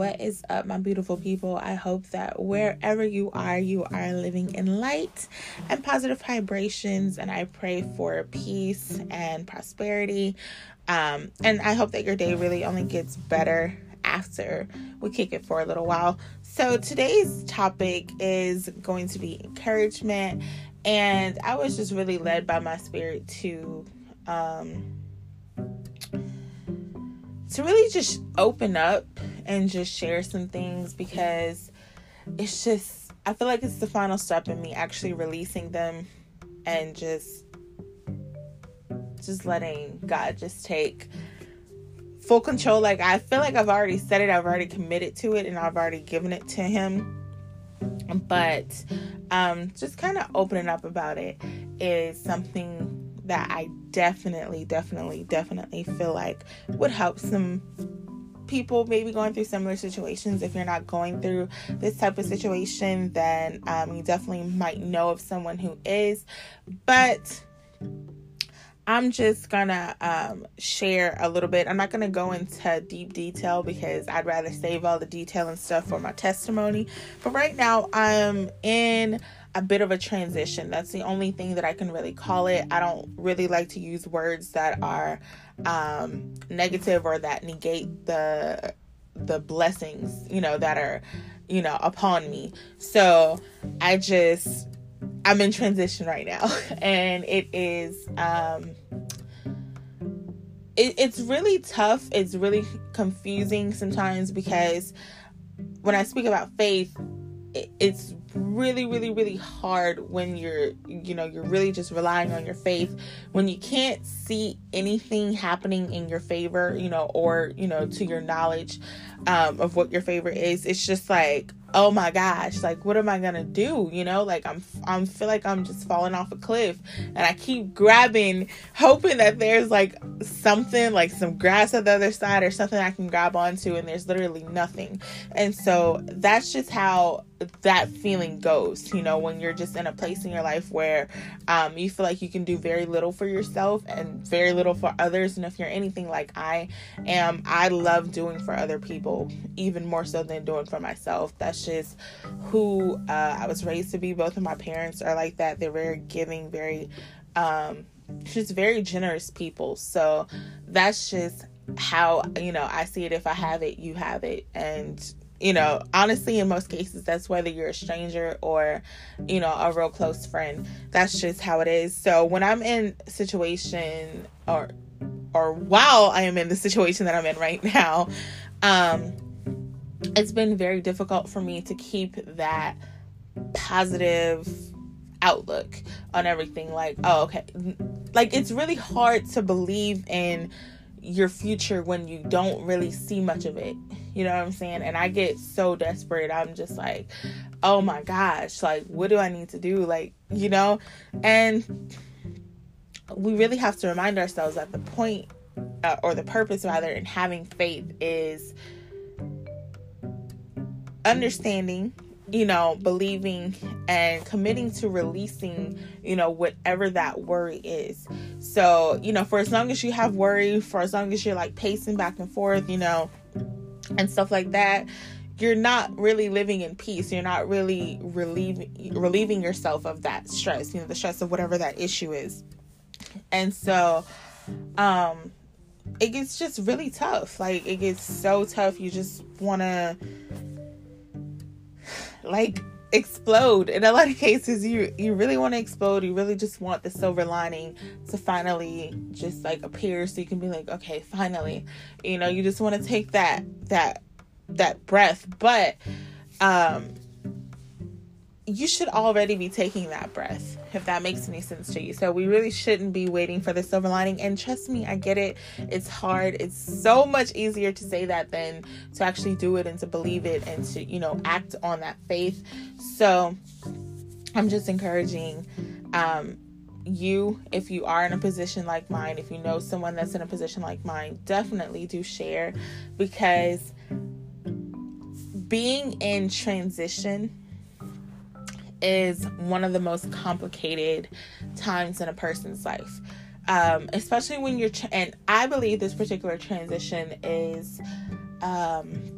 What is up, my beautiful people? I hope that wherever you are, you are living in light and positive vibrations. And I pray for peace and prosperity. Um, and I hope that your day really only gets better after we kick it for a little while. So today's topic is going to be encouragement. And I was just really led by my spirit to. Um, to really just open up and just share some things because it's just I feel like it's the final step in me actually releasing them and just just letting God just take full control. Like I feel like I've already said it I've already committed to it and I've already given it to him. But um just kind of opening up about it is something that I definitely, definitely, definitely feel like would help some people maybe going through similar situations. If you're not going through this type of situation, then um, you definitely might know of someone who is. But I'm just gonna um, share a little bit. I'm not gonna go into deep detail because I'd rather save all the detail and stuff for my testimony. But right now, I'm in a bit of a transition. That's the only thing that I can really call it. I don't really like to use words that are um, negative or that negate the the blessings, you know, that are, you know, upon me. So I just I'm in transition right now, and it is um, it, it's really tough. It's really confusing sometimes because when I speak about faith, it's really really really hard when you're you know you're really just relying on your faith. When you can't see anything happening in your favor you know or you know to your knowledge um, of what your favor is it's just like oh my gosh like what am i gonna do? You know like i'm i'm feel like i'm just falling off a cliff. And i keep grabbing hoping that there's like something like some grass at the other side or something i can grab onto and there's literally nothing. And so that's just how that feeling goes you know when you're just in a place in your life where um, you feel like you can do very little for yourself and very little for others and if you're anything like i am i love doing for other people even more so than doing for myself that's just who uh, I was raised to be. Both of my parents are like that. They're very giving, very, um, just very generous people. So that's just how, you know, I see it. If I have it, you have it. And, you know, honestly, in most cases, that's whether you're a stranger or, you know, a real close friend. That's just how it is. So when I'm in situation or, or while I am in the situation that I'm in right now, um, it's been very difficult for me to keep that positive outlook on everything like oh okay like it's really hard to believe in your future when you don't really see much of it. You know what i'm saying? And i get so desperate. I'm just like oh my gosh like what do i need to do? Like you know? And we really have to remind ourselves that the point uh, or the purpose rather in having faith is understanding you know, believing and committing to releasing, you know, whatever that worry is. So, you know, for as long as you have worry, for as long as you're like pacing back and forth, you know, and stuff like that, you're not really living in peace. You're not really relieving relieving yourself of that stress, you know, the stress of whatever that issue is. And so, um, it gets just really tough. Like it gets so tough. You just want to like explode. In a lot of cases you you really want to explode. You really just want the silver lining to finally just like appear so you can be like okay finally. You know you just want to take that that that breath. But um you should already be taking that breath if that makes any sense to you. So we really shouldn't be waiting for the silver lining. And trust me, I get it. It's hard. It's so much easier to say that than to actually do it and to believe it and to, you know, act on that faith. So I'm just encouraging um you if you are in a position like mine, if you know someone that's in a position like mine, definitely do share because being in transition is one of the most complicated times in a person's life. Um, especially when you're, tra- and I believe this particular transition is um,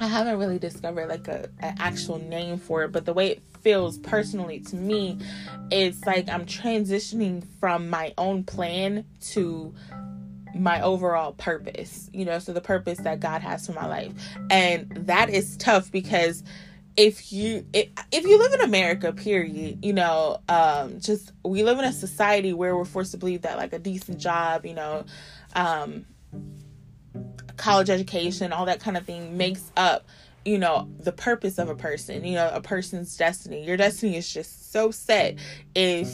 I haven't really discovered like a an actual name for it, but the way it feels personally to me, it's like I'm transitioning from my own plan to my overall purpose, you know, so the purpose that God has for my life. And that is tough because if you if, if you live in America, period, you know, um just we live in a society where we're forced to believe that like a decent job, you know, um college education, all that kind of thing makes up, you know, the purpose of a person, you know, a person's destiny. Your destiny is just so set if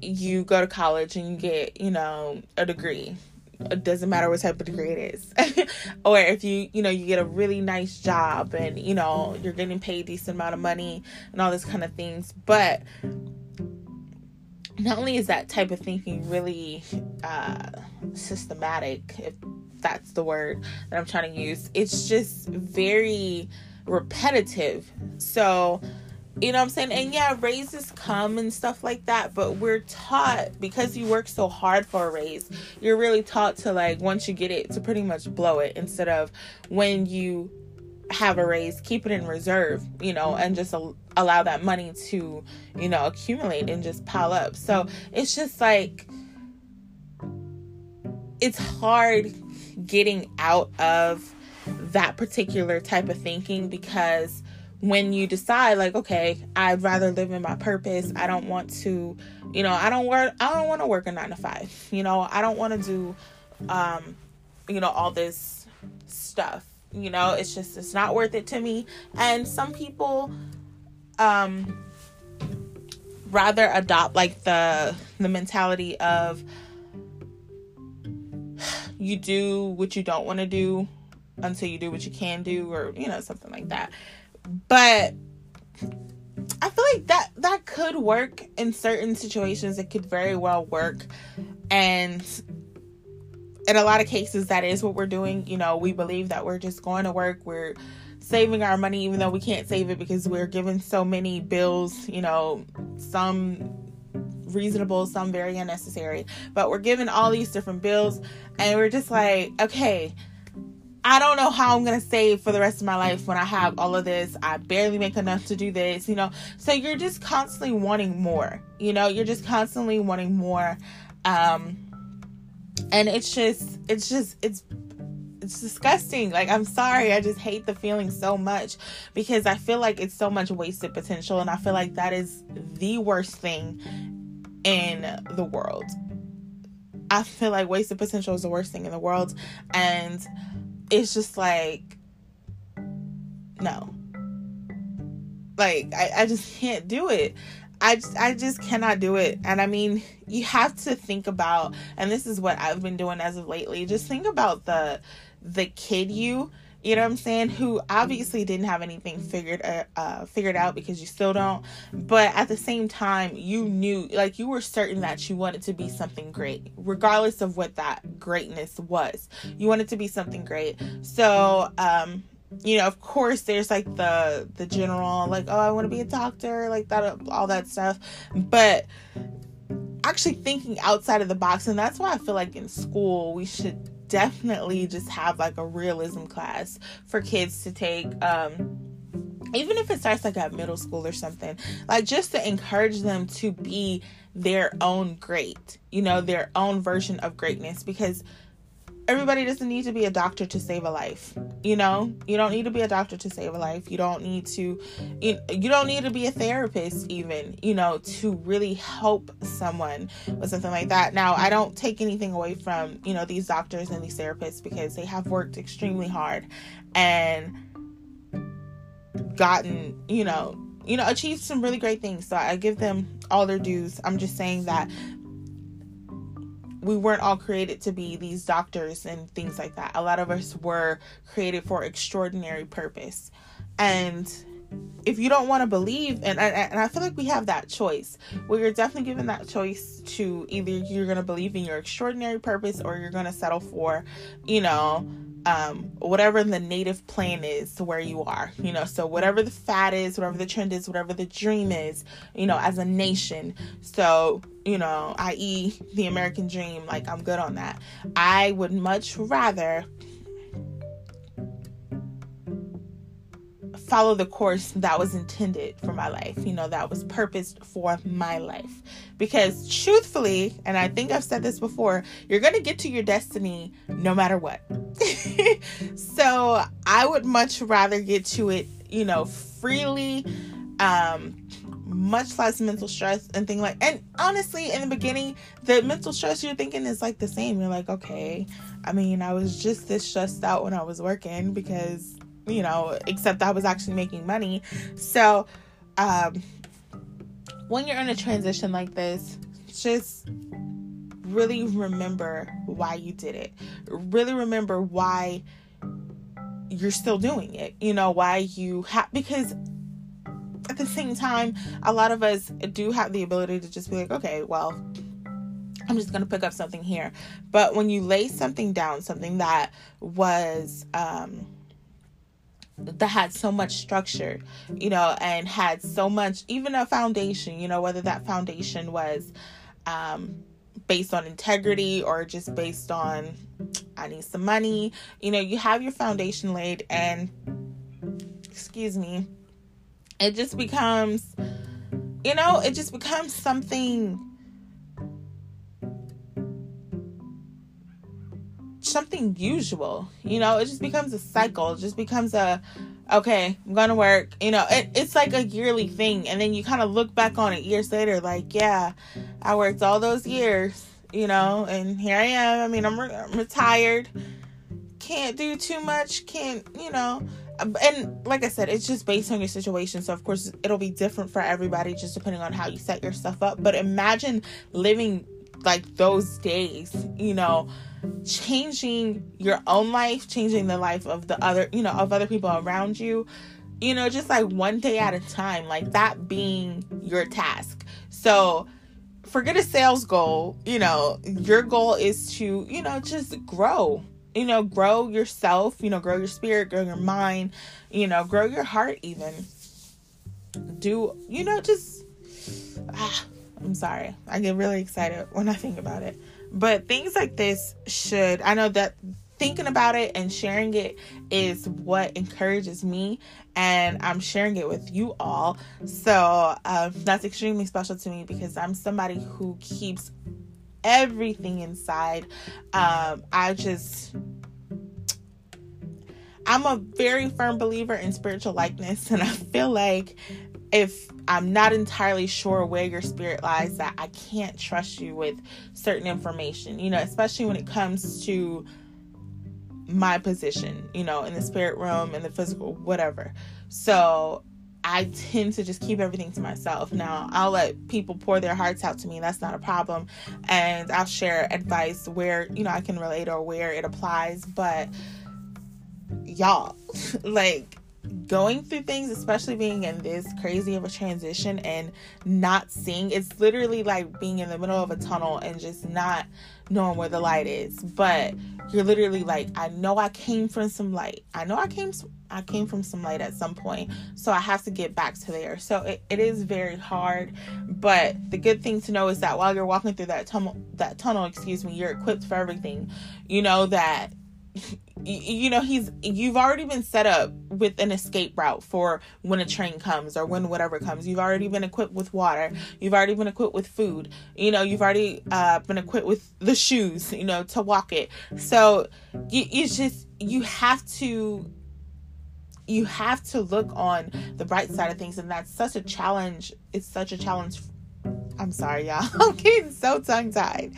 you go to college and you get, you know, a degree. It doesn't matter what type of degree it is. or if you, you know, you get a really nice job and, you know, you're getting paid decent amount of money and all this kind of things. But not only is that type of thinking really uh, systematic, if that's the word that I'm trying to use. It's just very repetitive. So, you know what I'm saying? And yeah, raises come and stuff like that, but we're taught because you work so hard for a raise, you're really taught to like once you get it to pretty much blow it instead of when you have a raise, keep it in reserve, you know, and just allow that money to, you know, accumulate and just pile up. So, it's just like it's hard getting out of that particular type of thinking because when you decide like okay i'd rather live in my purpose. I don't want to you know i don't work i don't want to work a nine to five you know? I don't want to do um you know all this stuff you know? It's just it's not worth it to me. And some people um rather adopt like the the mentality of you do what you don't want to do until you do what you can do or you know something like that but i feel like that that could work in certain situations. It could very well work. And in a lot of cases that is what we're doing. You know we believe that we're just going to work. We're saving our money even though we can't save it because we're given so many bills you know some reasonable, some very unnecessary. But we're given all these different bills, and we're just like, okay, I don't know how I'm gonna save for the rest of my life when I have all of this. I barely make enough to do this, you know. So you're just constantly wanting more, you know. You're just constantly wanting more, um, and it's just, it's just, it's it's disgusting. Like I'm sorry, I just hate the feeling so much because I feel like it's so much wasted potential and I feel like that is the worst thing in the world. I feel like wasted potential is the worst thing in the world. And it's just like, no. Like, I, I just can't do it. I just, I just cannot do it. And I mean, you have to think about, and this is what I've been doing as of lately, just think about the, the kid you you know what I'm saying, who obviously didn't have anything figured uh, uh, figured out because you still don't, but at the same time, you knew, like you were certain that you wanted to be something great, regardless of what that greatness was. You wanted to be something great. So, um, you know, of course, there's like the the general, like, oh, I want to be a doctor, like that, all that stuff, but actually thinking outside of the box, and that's why I feel like in school we should definitely just have like a realism class for kids to take um even if it starts like at middle school or something like just to encourage them to be their own great you know their own version of greatness because everybody doesn't need to be a doctor to save a life you know? You don't need to be a doctor to save a life. You don't need to you, you don't need to be a therapist even you know to really help someone with something like that. Now i don't take anything away from you know these doctors and these therapists because they have worked extremely hard and gotten you know you know achieved some really great things. So i give them all their dues. I'm just saying that we weren't all created to be these doctors and things like that. A lot of us were created for extraordinary purpose. And if you don't want to believe, and, and I feel like we have that choice, well, you're definitely given that choice to either you're going to believe in your extraordinary purpose or you're going to settle for, you know, um, whatever the native plan is to where you are, you know, so whatever the fad is, whatever the trend is, whatever the dream is, you know, as a nation. So, you know, i.e., the American dream, like I'm good on that. I would much rather follow the course that was intended for my life, you know, that was purposed for my life. Because truthfully, and I think I've said this before, you're going to get to your destiny no matter what. so I would much rather get to it, you know, freely, um, much less mental stress and thing like and honestly in the beginning the mental stress you're thinking is like the same you're like okay i mean i was just this stressed out when i was working because you know, except I was actually making money. So, um, when you're in a transition like this, just really remember why you did it. Really remember why you're still doing it. You know, why you have, because at the same time, a lot of us do have the ability to just be like, okay, well, I'm just going to pick up something here. But when you lay something down, something that was, um, that had so much structure, you know, and had so much, even a foundation, you know, whether that foundation was um, based on integrity or just based on, I need some money, you know, you have your foundation laid, and excuse me, it just becomes, you know, it just becomes something something mm-hmm. usual. You know, it just mm-hmm. becomes a cycle. It just becomes a okay, I'm gonna work. You know, it, it's like a yearly thing, and then you kind of look back on it years later, like, yeah, I worked all those years, you know, and here I am. I mean, I'm, re- I'm retired. Can't do too much. Can't, you know. Um, and like I said, it's just based on your situation. So, of course, it'll be different for everybody just depending on how you set yourself up. But imagine living like those days, you know, changing your own life, changing the life of the other, you know, of other people around you, you know, just like one day at a time, like that being your task. So, forget a sales goal, you know, your goal is to, you know, just grow. You know, grow yourself, you know, grow your spirit, grow your mind, you know, grow your heart even. Do, you know, just ah, I'm sorry. I get really excited when I think about it. But things like this should, I know that thinking about it and sharing it is what encourages me and i'm sharing it with you all so uh, that's extremely special to me because i'm somebody who keeps everything inside um, i just i'm a very firm believer in spiritual likeness and i feel like if I'm not entirely sure where your spirit lies, that I can't trust you with certain information, you know, especially when it comes to my position, you know, in the spirit realm, in the physical, whatever. So I tend to just keep everything to myself. Now, I'll let people pour their hearts out to me. That's not a problem. And I'll share advice where, you know, I can relate or where it applies. But y'all, like, going through things, especially being in this crazy of a transition and not seeing, it's literally like being in the middle of a tunnel and just not knowing where the light is. But you're literally like, I know I came from some light. I know I came I came from some light at some point, so I have to get back to there. So it, it is very hard, but the good thing to know is that while you're walking through that tunnel, that tunnel, excuse me, you're equipped for everything. You know that you know he's you've already been set up with an escape route for when a train comes or when whatever comes. You've already been equipped with water. You've already been equipped with food. You know you've already uh, been equipped with the shoes you know to walk it. So you, it's just you have to you have to look on the bright side of things and that's such a challenge. It's such a challenge. I'm sorry, y'all. I'm getting so tongue tied.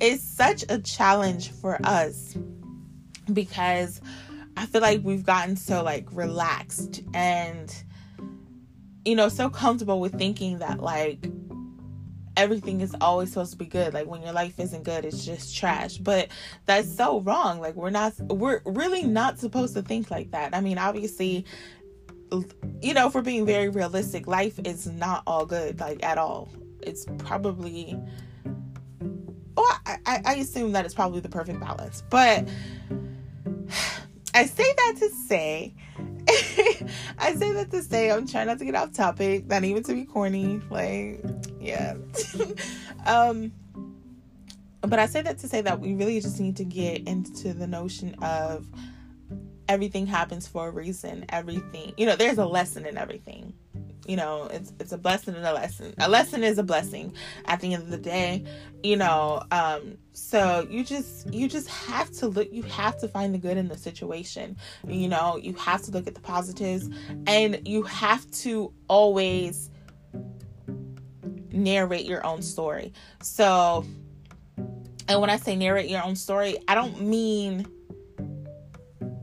It's such a challenge for us because I feel like we've gotten so like relaxed and you know so comfortable with thinking that like everything is always supposed to be good. Like when your life isn't good it's just trash. But that's so wrong. Like we're not we're really not supposed to think like that. I mean obviously you know for being very realistic life is not all good like at all. It's probably well i, I assume that it's probably the perfect balance. But I say that to say, I say that to say, I'm trying not to get off topic, not even to be corny. Like, yeah. um, but I say that to say that we really just need to get into the notion of everything happens for a reason. Everything, you know, there's a lesson in everything. You know, it's it's a blessing and a lesson. A lesson is a blessing at the end of the day. You know, um, so you just you just have to look you have to find the good in the situation. You know, you have to look at the positives and you have to always narrate your own story. So and when I say narrate your own story, I don't mean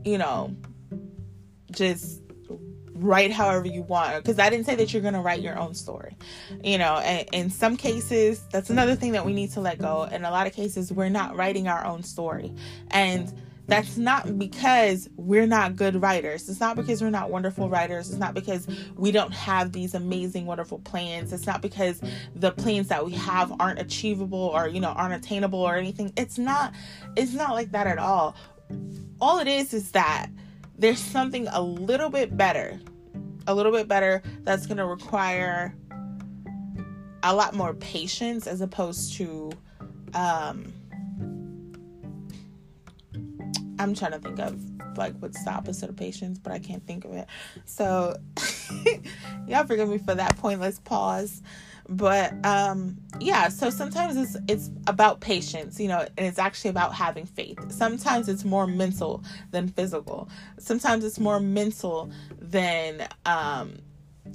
you know, just write however you want because i didn't say that you're going to write your own story you know and in some cases that's another thing that we need to let go in a lot of cases we're not writing our own story and that's not because we're not good writers. It's not because we're not wonderful writers. It's not because we don't have these amazing, wonderful plans. It's not because the plans that we have aren't achievable or, you know, aren't attainable or anything. It's not, it's not like that at all all it is is that there's something a little bit better, a little bit better that's going to require a lot more patience as opposed to um I'm trying to think of like what's the opposite of patience, but I can't think of it. So y'all forgive me for that pointless pause but um yeah so sometimes it's it's about patience you know and it's actually about having faith. Sometimes it's more mental than physical. Sometimes it's more mental than um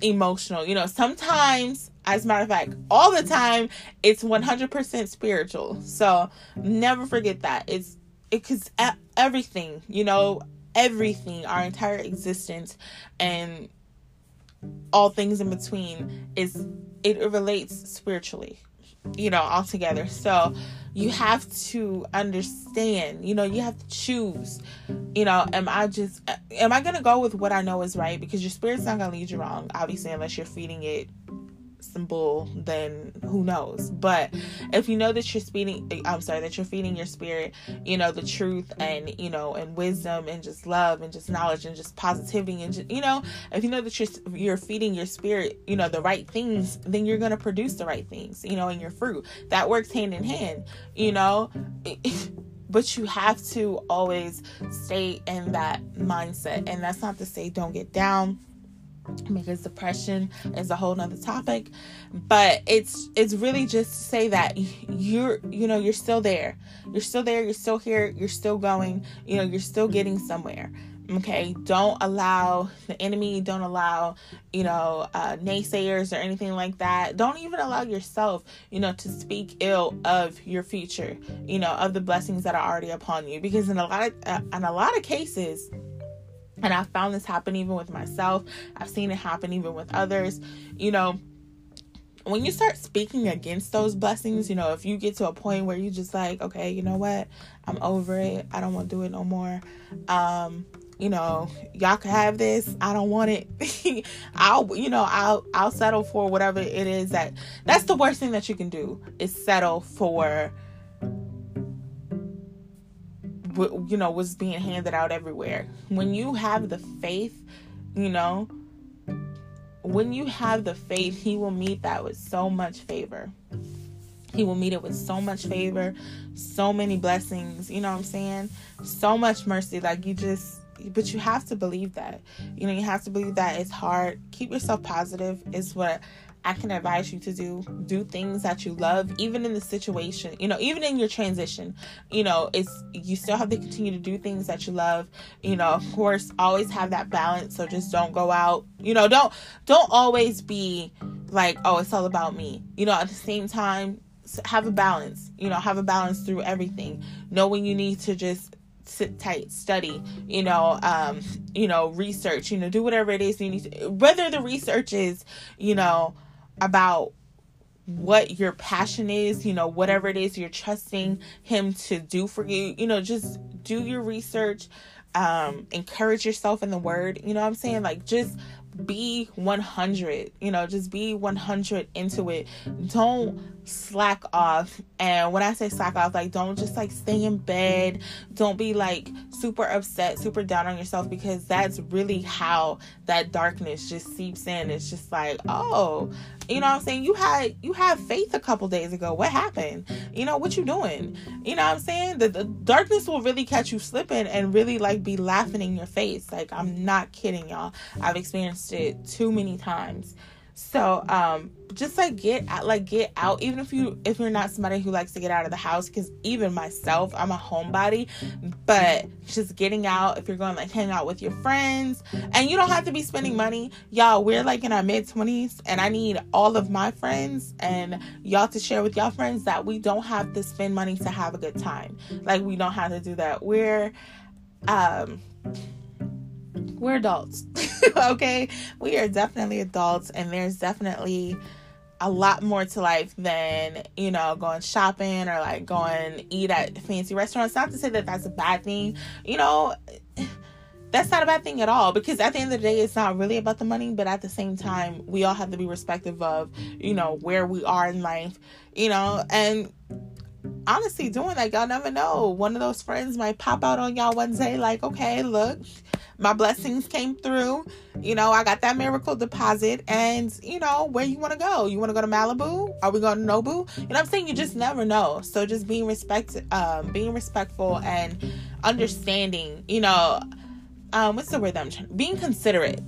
emotional. You know sometimes as a matter of fact all the time it's 100% spiritual. So never forget that. It's it because it, everything you know everything our entire existence and all things in between is it relates spiritually you know all together. So you have to understand you know you have to choose you know am i just am i gonna go with what i know is right? Because your spirit's not gonna lead you wrong obviously unless you're feeding it some bull, then who knows? But if you know that you're feeding, I'm sorry, that you're feeding your spirit, you know, the truth and, you know, and wisdom and just love and just knowledge and just positivity and just, you know, if you know that you're, you're feeding your spirit, you know, the right things, then you're going to produce the right things, you know, in your fruit. That works hand in hand, you know. but you have to always stay in that mindset. And that's not to say don't get down because depression is a whole nother topic. But it's it's really just to say that you're you know you're still there. You're still there. You're still here. You're still going. You know you're still getting somewhere. Okay? Don't allow the enemy. Don't allow you know uh, naysayers or anything like that. Don't even allow yourself you know to speak ill of your future you know of the blessings that are already upon you. Because in a lot of uh, in a lot of cases and I found this happen even with myself. I've seen it happen even with others. You know, when you start speaking against those blessings, you know, if you get to a point where you just like, okay, you know what? I'm over it. I don't want to do it no more. Um, you know, y'all can have this. I don't want it. I'll, you know, I'll, I'll settle for whatever it is that. That's the worst thing that you can do is settle for you know was being handed out everywhere. When you have the faith you know when you have the faith he will meet that with so much favor. He will meet it with so much favor so many blessings you know what i'm saying? So much mercy like you just but you have to believe that. You know you have to believe that it's hard. Keep yourself positive is what I can advise you to do do things that you love even in the situation you know even in your transition. You know it's you still have to continue to do things that you love. You know of course always have that balance so just don't go out. You know don't don't always be like oh it's all about me. You know at the same time have a balance. You know have a balance through everything. Know when you need to just sit tight study you know um you know research you know do whatever it is you need to whether the research is you know about what your passion is, you know, whatever it is you're trusting him to do for you, you know, just do your research, um, encourage yourself in the word, you know what I'm saying? Like just be 100, you know, just be 100 into it. Don't slack off. And when I say slack off, like don't just like stay in bed. Don't be like super upset, super down on yourself because that's really how that darkness just seeps in. It's just like, oh, you know I'm saying? You had you had faith a couple days ago. What happened? You know, what you doing? You know I'm saying? The, the darkness will really catch you slipping and really like be laughing in your face. Like I'm not kidding y'all. I've experienced it too many times. So um just like get out like get out even if you if you're not somebody who likes to get out of the house because even myself i'm a homebody but just getting out if you're going like hang out with your friends and you don't have to be spending money. Y'all we're like in our mid-20s and i need all of my friends and y'all to share with y'all friends that we don't have to spend money to have a good time. Like we don't have to do that. We're um we're adults. okay? We are definitely adults, and there's definitely a lot more to life than, you know, going shopping or like going eat at fancy restaurants. Not to say that that's a bad thing, you know. That's not a bad thing at all because at the end of the day, it's not really about the money, but at the same time, we all have to be respectful of, you know, where we are in life, you know, and honestly, doing that, y'all never know. One of those friends might pop out on y'all one day, like, okay, look, my blessings came through. You know, I got that miracle deposit, and you know, where you want to go? You want to go to Malibu? Are we going to Nobu? You know I'm saying? You just never know. So just being respect, um, being respectful and understanding. You know, um, what's the word that I'm trying? Being considerate.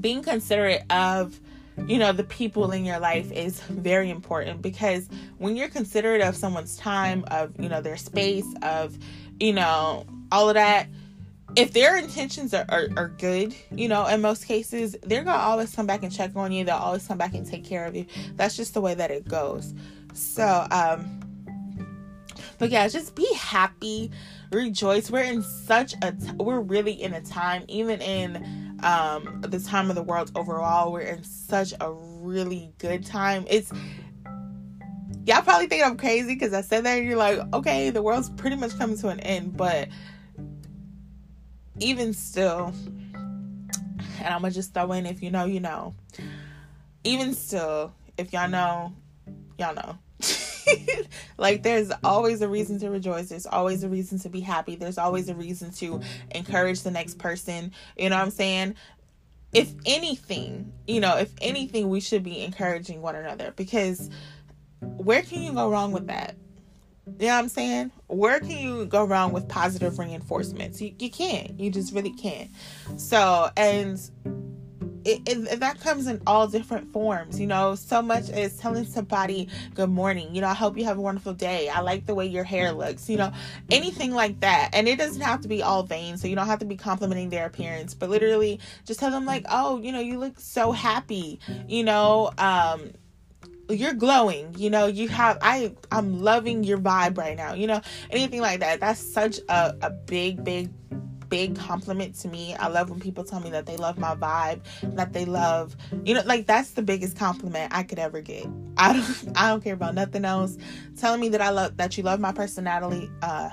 Being considerate of you know the people in your life is very important because when you're considerate of someone's time of you know their space of you know all of that if their intentions are, are, are, good, you know, in most cases, they're gonna always come back and check on you. They'll always come back and take care of you. That's just the way that it goes. So, um, but yeah, just be happy, rejoice. We're in such a, t- we're really in a time, even in um the time of the world overall, we're in such a really good time. It's y'all probably think I'm crazy because I said that and you're like, okay, the world's pretty much coming to an end, but even still, and I'm gonna just throw in if you know, you know. Even still, if y'all know, y'all know. like there's always a reason to rejoice. There's always a reason to be happy. There's always a reason to encourage the next person. You know what i'm saying? If anything you know if anything we should be encouraging one another because where can you go wrong with that you know what I'm saying? Where can you go wrong with positive reinforcements? You, you can't. You just really can't. So, and it, it, that comes in all different forms, you know. So much as telling somebody good morning, you know, I hope you have a wonderful day. I like the way your hair looks, you know, anything like that. And it doesn't have to be all vain, so you don't have to be complimenting their appearance, but literally just tell them like, oh, you know, you look so happy, you know, um, you're glowing you know you have i i'm loving your vibe right now you know anything like that that's such a, a big big big compliment to me. I love when people tell me that they love my vibe that they love you know like that's the biggest compliment i could ever get. I don't i don't care about nothing else. Telling me that i love that you love my personality uh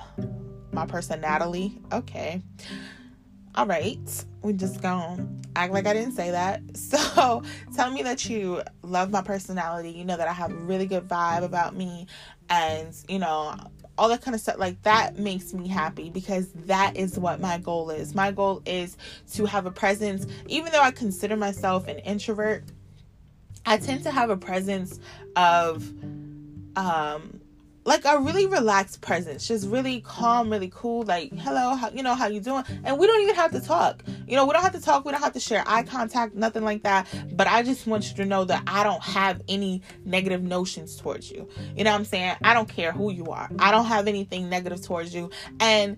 my personality okay all right we just gonna act like I didn't say that. So tell me that you love my personality. You know that I have a really good vibe about me, and you know all that kind of stuff. Like that makes me happy because that is what my goal is. My goal is to have a presence, even though I consider myself an introvert. I tend to have a presence of um like a really relaxed presence, just really calm, really cool. Like, hello, how, you know, how you doing? And we don't even have to talk. You know, we don't have to talk. We don't have to share eye contact, nothing like that. But I just want you to know that I don't have any negative notions towards you. You know what I'm saying? I don't care who you are. I don't have anything negative towards you. And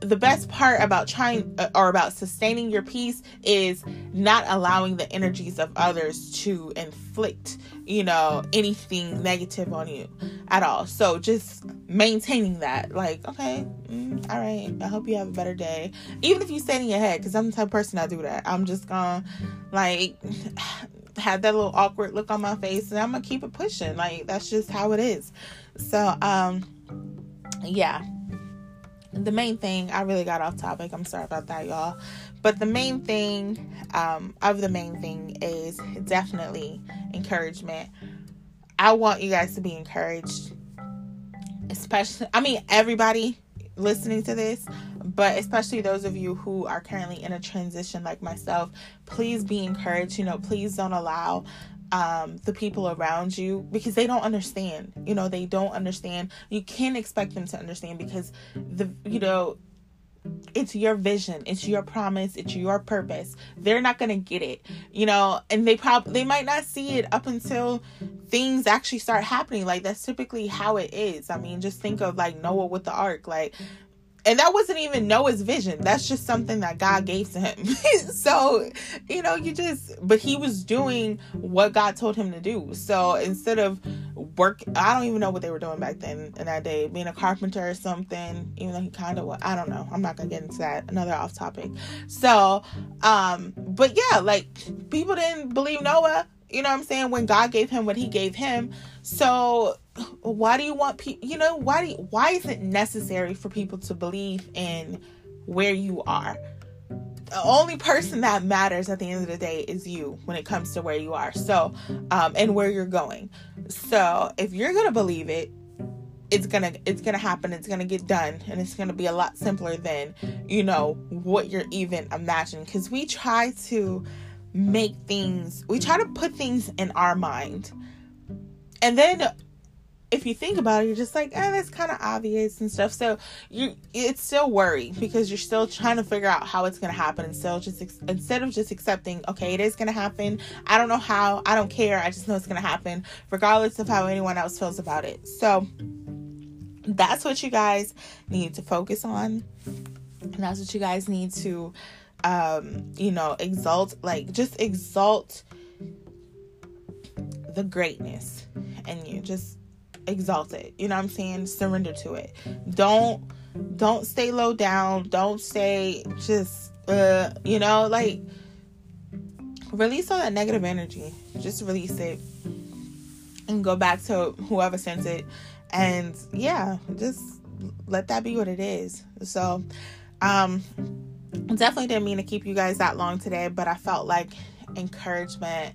the best part about trying uh, or about sustaining your peace is not allowing the energies of others to inflict, you know, anything negative on you at all. So just maintaining that, like, okay, mm, all right, I hope you have a better day. Even if you say in your head, because I'm the type of person I do that. I'm just gonna like have that little awkward look on my face and I'm gonna keep it pushing. Like that's just how it is. So um yeah the main thing i really got off topic i'm sorry about that y'all but the main thing um, of the main thing is definitely encouragement I want you guys to be encouraged. Especially, I mean, everybody listening to this, but especially those of you who are currently in a transition like myself, please be encouraged. You know, please don't allow um, the people around you because they don't understand. You know, they don't understand. You can't expect them to understand because the, you know, it's your vision. It's your promise. It's your purpose. They're not to get it you know and they probably they might not see it up until things actually start happening. Like that's typically how it is. I mean just think of like noah with the ark. Like and that wasn't even Noah's vision. That's just something that God gave to him. so, you know, you just, but he was doing what God told him to do. So instead of work, I don't even know what they were doing back then in that day, being a carpenter or something, even though he kind of, I don't know. I'm not going to get into that. Another off topic. So, um, but yeah, like people didn't believe Noah you know what I'm saying? When God gave him what he gave him. So why do you want people, you know, why do you, why is it necessary for people to believe in where you are? The only person that matters at the end of the day is you when it comes to where you are. So, um, and where you're going. So if you're to believe it, it's gonna it's gonna happen it's gonna get done and it's gonna be a lot simpler than you know what you're even imagining because we try to make things, we try to put things in our mind. And then if you think about it, you're just like, eh, that's kind of obvious and stuff. So you, it's still worry because you're still trying to figure out how it's gonna happen, and still just instead of just accepting, okay, it is gonna happen. I don't know how. I don't care. I just know it's gonna happen, regardless of how anyone else feels about it. So that's what you guys need to focus on, and that's what you guys need to um, you know, exalt, like just exalt the greatness and you just exalt it. You know what I'm saying? Surrender to it. Don't don't stay low down. Don't stay just uh, you know, like release all that negative energy. Just release it and go back to whoever sent it. And yeah, just let that be what it is. So um definitely didn't mean to keep you guys that long today, but I felt like encouragement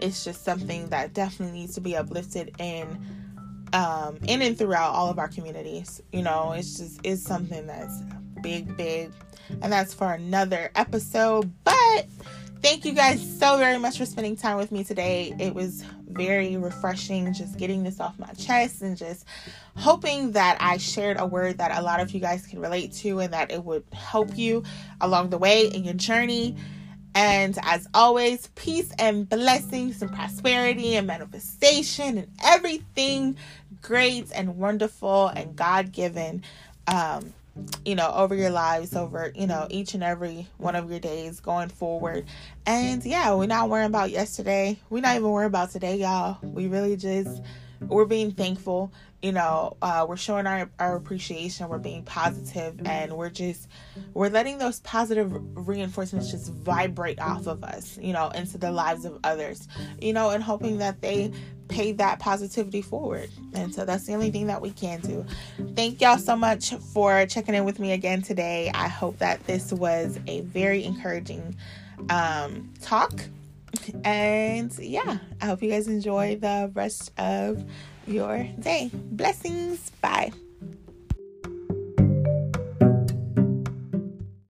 is just something that definitely needs to be uplifted in um in and throughout all of our communities. You know, it's just it's something that's big, big. And that's for another episode. But thank you guys so very much for spending time with me today. It was very refreshing just getting this off my chest and just hoping that I shared a word that a lot of you guys can relate to and that it would help you along the way in your journey. And as always, peace and blessings and prosperity and manifestation and everything great and wonderful and God given. Um, you know, over your lives, over, you know, each and every one of your days going forward. And yeah, we're not worrying about yesterday. We're not even worrying about today, y'all. We really just, we're being thankful. You know, uh, we're showing our, our appreciation. We're being positive and we're just, we're letting those positive reinforcements just vibrate off of us, you know, into the lives of others, you know, and hoping that they pay that positivity forward. And so that's the only thing that we can do. Thank y'all so much for checking in with me again today. I hope that this was a very encouraging um, talk. And yeah, I hope you guys enjoy the rest of your day. Blessings. Bye.